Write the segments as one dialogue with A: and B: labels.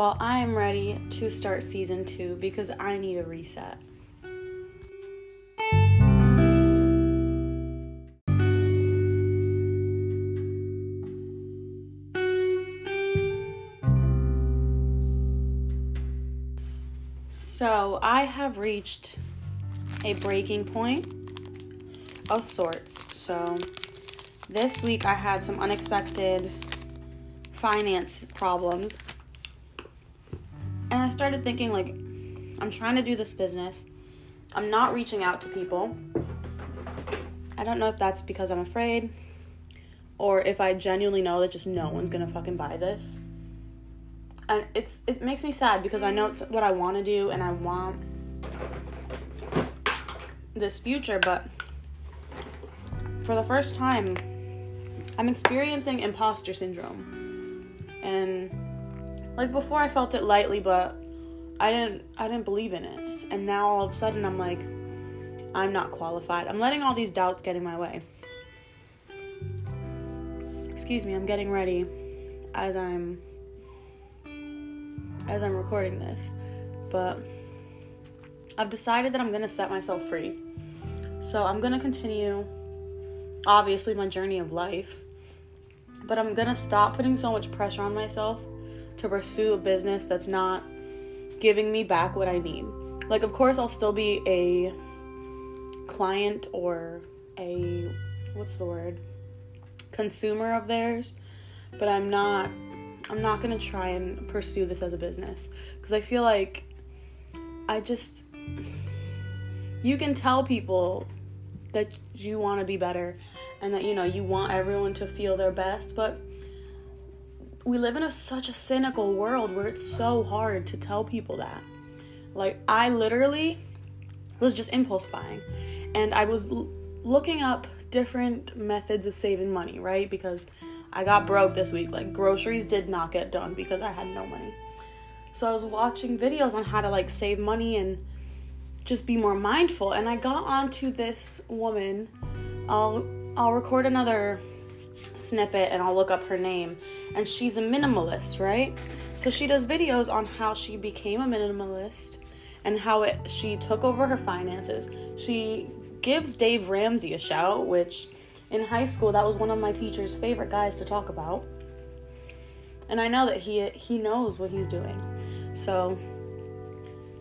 A: Well, I am ready to start season two because I need a reset. So, I have reached a breaking point of sorts. So, this week I had some unexpected finance problems. I started thinking, like, I'm trying to do this business. I'm not reaching out to people. I don't know if that's because I'm afraid or if I genuinely know that just no one's gonna fucking buy this. And it's it makes me sad because I know it's what I want to do and I want this future, but for the first time, I'm experiencing imposter syndrome. And like before I felt it lightly, but I didn't I didn't believe in it. And now all of a sudden I'm like I'm not qualified. I'm letting all these doubts get in my way. Excuse me, I'm getting ready as I'm as I'm recording this. But I've decided that I'm going to set myself free. So I'm going to continue obviously my journey of life. But I'm going to stop putting so much pressure on myself to pursue a business that's not giving me back what I need. Like of course I'll still be a client or a what's the word? consumer of theirs, but I'm not I'm not to try and pursue this as a business because I feel like I just you can tell people that you want to be better and that you know you want everyone to feel their best, but we live in a, such a cynical world where it's so hard to tell people that. Like I literally was just impulse buying and I was l- looking up different methods of saving money, right? Because I got broke this week. Like groceries did not get done because I had no money. So I was watching videos on how to like save money and just be more mindful and I got onto this woman. I'll I'll record another snippet and I'll look up her name and she's a minimalist, right? So she does videos on how she became a minimalist and how it she took over her finances. She gives Dave Ramsey a shout, which in high school that was one of my teacher's favorite guys to talk about. And I know that he he knows what he's doing. So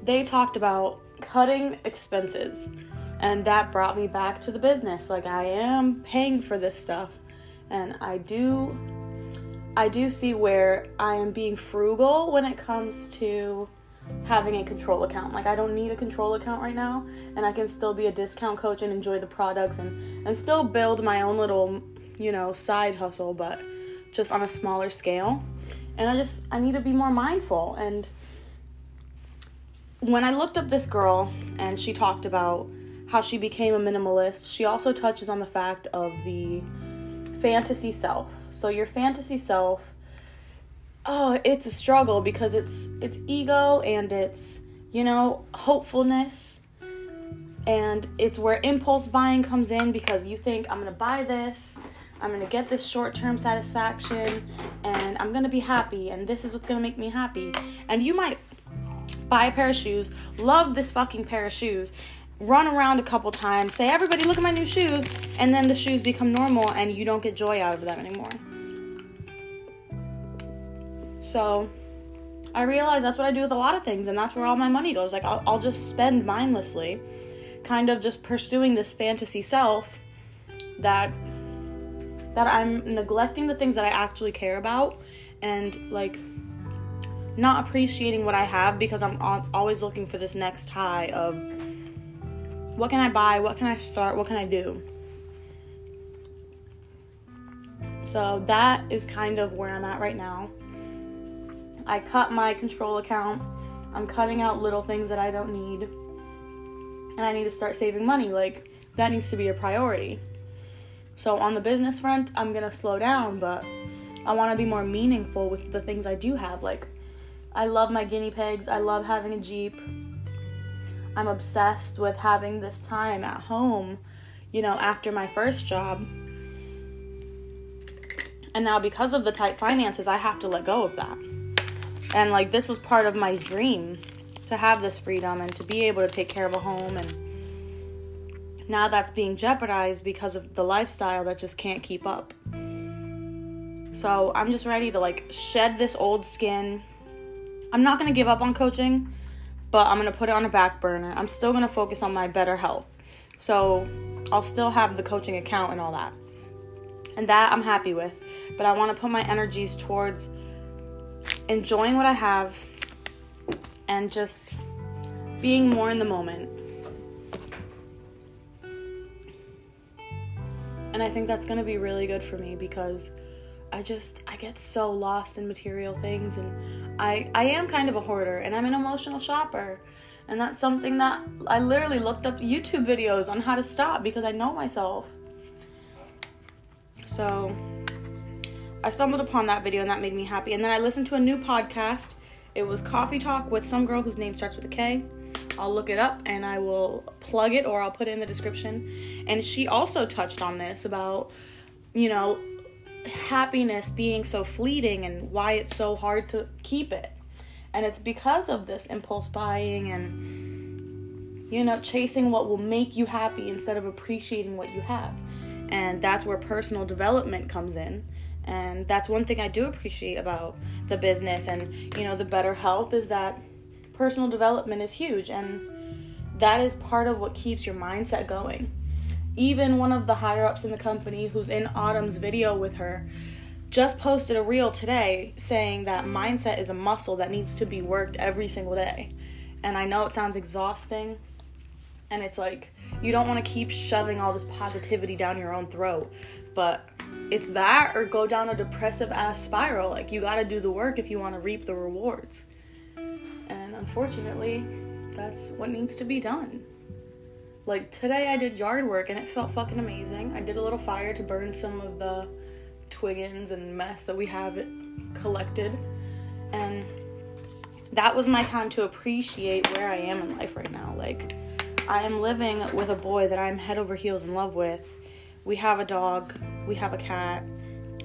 A: they talked about cutting expenses and that brought me back to the business. Like I am paying for this stuff and I do I do see where I am being frugal when it comes to having a control account. Like I don't need a control account right now and I can still be a discount coach and enjoy the products and and still build my own little, you know, side hustle but just on a smaller scale. And I just I need to be more mindful and when I looked up this girl and she talked about how she became a minimalist, she also touches on the fact of the fantasy self. So your fantasy self oh, it's a struggle because it's it's ego and it's, you know, hopefulness. And it's where impulse buying comes in because you think I'm going to buy this, I'm going to get this short-term satisfaction and I'm going to be happy and this is what's going to make me happy. And you might buy a pair of shoes, love this fucking pair of shoes, run around a couple times, say, everybody, look at my new shoes, and then the shoes become normal and you don't get joy out of them anymore. So I realize that's what I do with a lot of things, and that's where all my money goes. Like, I'll, I'll just spend mindlessly, kind of just pursuing this fantasy self that that I'm neglecting the things that I actually care about and like not appreciating what I have because I'm always looking for this next high of what can I buy, what can I start, what can I do. So that is kind of where I'm at right now. I cut my control account. I'm cutting out little things that I don't need. And I need to start saving money. Like, that needs to be a priority. So, on the business front, I'm gonna slow down, but I wanna be more meaningful with the things I do have. Like, I love my guinea pigs, I love having a Jeep. I'm obsessed with having this time at home, you know, after my first job. And now, because of the tight finances, I have to let go of that. And like this was part of my dream to have this freedom and to be able to take care of a home and now that's being jeopardized because of the lifestyle that just can't keep up. So, I'm just ready to like shed this old skin. I'm not going to give up on coaching, but I'm to put it on a back burner. I'm still to focus on my better health. So, I'll still have the coaching account and all that. And that I'm happy with. But I want to put my energies towards enjoying what I have and just being more in the moment. And I think that's to be really good for me because I just I get so lost in material things and I I am kind of a hoarder and I'm an emotional shopper. And that's something that I literally looked up YouTube videos on how to stop because I know myself. So I stumbled upon that video and that made me happy. And then I listened to a new podcast. It was Coffee Talk with some girl whose name starts with a K. I'll look it up and I will plug it or I'll put it in the description. And she also touched on this about, you know, happiness being so fleeting and why it's so hard to keep it. And it's because of this impulse buying and, you know, chasing what will make you happy instead of appreciating what you have. And that's where personal development comes in. And that's one thing I do appreciate about the business and, you know, the better health is that personal development is huge. And that is part of what keeps your mindset going. Even one of the higher ups in the company who's in Autumn's video with her just posted a reel today saying that mindset is a muscle that needs to be worked every single day. And I know it sounds exhausting, and it's like you don't want to keep shoving all this positivity down your own throat, but it's that or go down a depressive ass spiral. Like you got to do the work if you want to reap the rewards. And unfortunately, that's what needs to be done. Like today I did yard work and it felt fucking amazing. I did a little fire to burn some of the twiggins and mess that we have collected. And that was my time to appreciate where I am in life right now. Like, I am living with a boy that I'm head over heels in love with. We have a dog, we have a cat,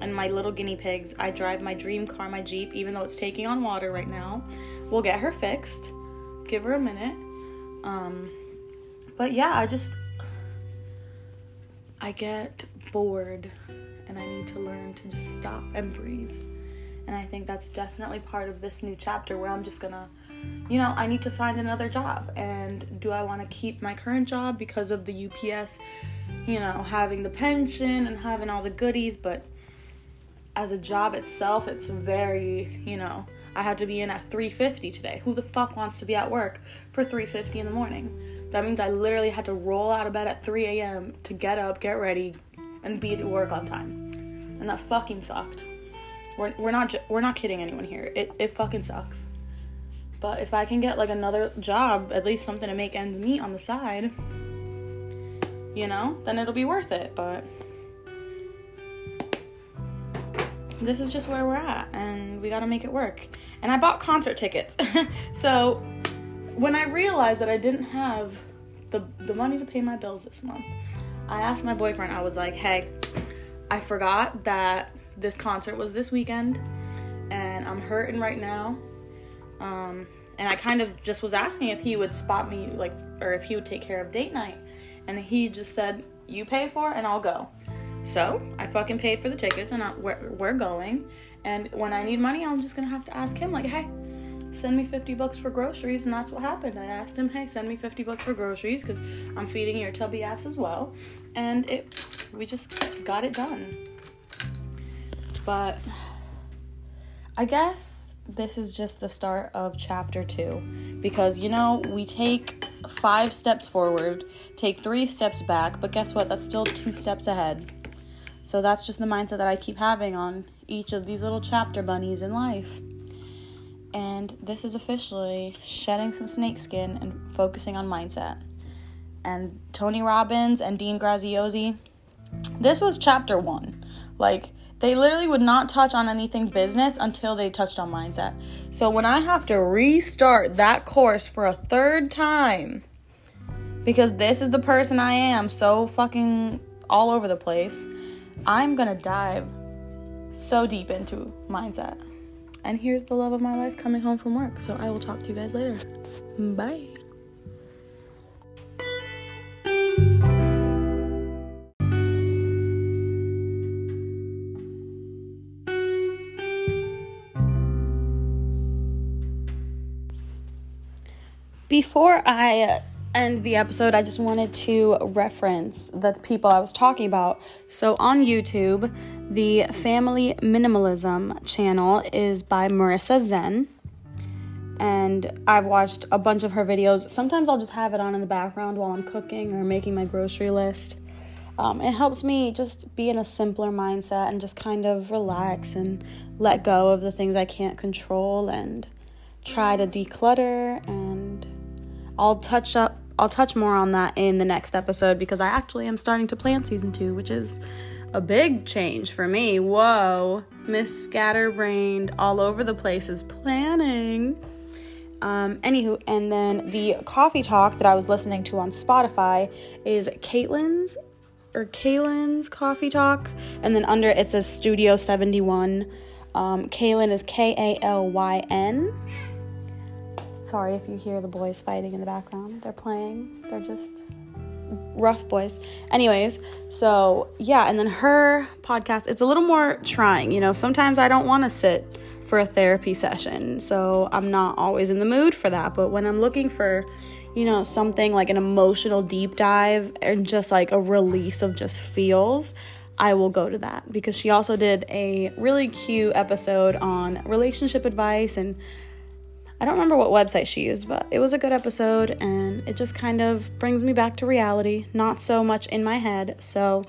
A: and my little guinea pigs. I drive my dream car, my Jeep, even though it's taking on water right now. We'll get her fixed. Give her a minute. Um, but yeah, I just. I get bored and I need to learn to just stop and breathe. And I think that's definitely part of this new chapter where I'm just gonna, you know, I need to find another job. And do I wanna keep my current job because of the UPS, you know, having the pension and having all the goodies? But as a job itself, it's very, you know, I had to be in at 3:50 today. Who the fuck wants to be at work for 3:50 in the morning? That means I literally had to roll out of bed at 3 a.m. to get up, get ready, and be at work on time. And that fucking sucked. We're, we're not we're not kidding anyone here. It it fucking sucks. But if I can get like another job, at least something to make ends meet on the side, you know, then it'll be worth it. But this is just where we're at and we got to make it work. And I bought concert tickets. so when I realized that I didn't have the the money to pay my bills this month, I asked my boyfriend, I was like, hey, I forgot that this concert was this weekend and I'm hurting right now. Um, and I kind of just was asking if he would spot me, like, or if he would take care of date night. And he just said, You pay for it and I'll go. So I fucking paid for the tickets and I, we're, we're going. And when I need money, I'm just gonna have to ask him, like, hey, send me 50 bucks for groceries and that's what happened. I asked him hey send me 50 bucks for groceries because i'm feeding your tubby ass as well and it we just got it done. But i guess this is just the start of chapter two because you know we take five steps forward take three steps back but guess what? That's still two steps ahead. So that's just the mindset that i keep having on each of these little chapter bunnies in life and this is officially shedding some snakeskin and focusing on mindset. And Tony Robbins and Dean Graziosi, this was chapter one. Like, they literally would not touch on anything business until they touched on mindset. So when I have to restart that course for a third time, because this is the person I am, so fucking all over the place, I'm gonna dive so deep into mindset And here's the love of my life coming home from work. So I will talk to you guys later. Bye. Before I uh, end the episode, I just wanted to reference the people I was talking about. So on YouTube, the Family Minimalism channel is by Marissa Zen. And I've watched a bunch of her videos. Sometimes I'll just have it on in the background while I'm cooking or making my grocery list. Um, it helps me just be in a simpler mindset and just kind of relax and let go of the things I can't control and try to declutter and I'll touch up I'll touch more on that in the next episode because I actually am starting to plan season 2, which is a big change for me. Whoa, Miss Scatterbrained all over the place is planning. Um, anywho, and then the coffee talk that I was listening to on Spotify is Caitlin's or Kalyn's coffee talk, and then under it says Studio 71. Um, Kalyn is K A L Y N. Sorry if you hear the boys fighting in the background. They're playing. They're just rough boys. Anyways, so yeah, and then her podcast, it's a little more trying. You know, sometimes I don't want to sit for a therapy session, so I'm not always in the mood for that. But when I'm looking for, you know, something like an emotional deep dive and just like a release of just feels, I will go to that because she also did a really cute episode on relationship advice and I don't remember what website she used, but it was a good episode and it just kind of brings me back to reality, not so much in my head. So,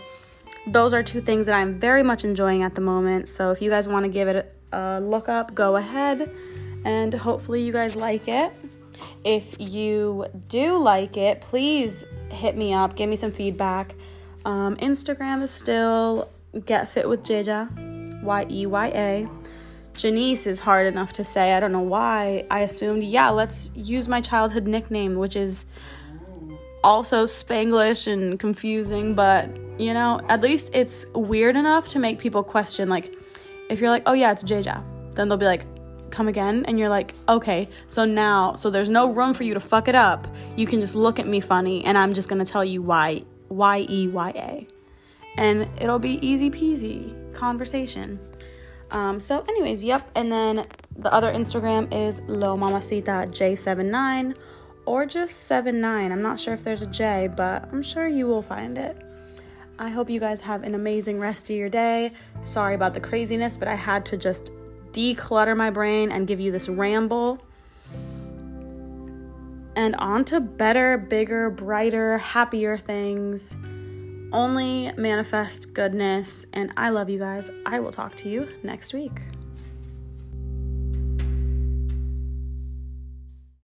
A: those are two things that I'm very much enjoying at the moment. So, if you guys want to give it a look up, go ahead and hopefully you guys like it. If you do like it, please hit me up, give me some feedback. Um, Instagram is still Get Fit with Yeya, Y E Y A. Janice is hard enough to say. I don't know why. I assumed, yeah, let's use my childhood nickname, which is also Spanglish and confusing, but you know, at least it's weird enough to make people question. Like, if you're like, oh yeah, it's Yeya, then they'll be like, come again, and you're like, okay, so now, so there's no room for you to fuck it up. You can just look at me funny, and I'm just gonna tell you why, Y E Y A, and it'll be easy peasy conversation. Um, so, anyways, yep. And then the other Instagram is Lo Mamacita J79 or just 79. I'm not sure if there's a J, but I'm sure you will find it. I hope you guys have an amazing rest of your day. Sorry about the craziness, but I had to just declutter my brain and give you this ramble. And on to better, bigger, brighter, happier things only manifest goodness. And I love you guys. I will talk to you next week.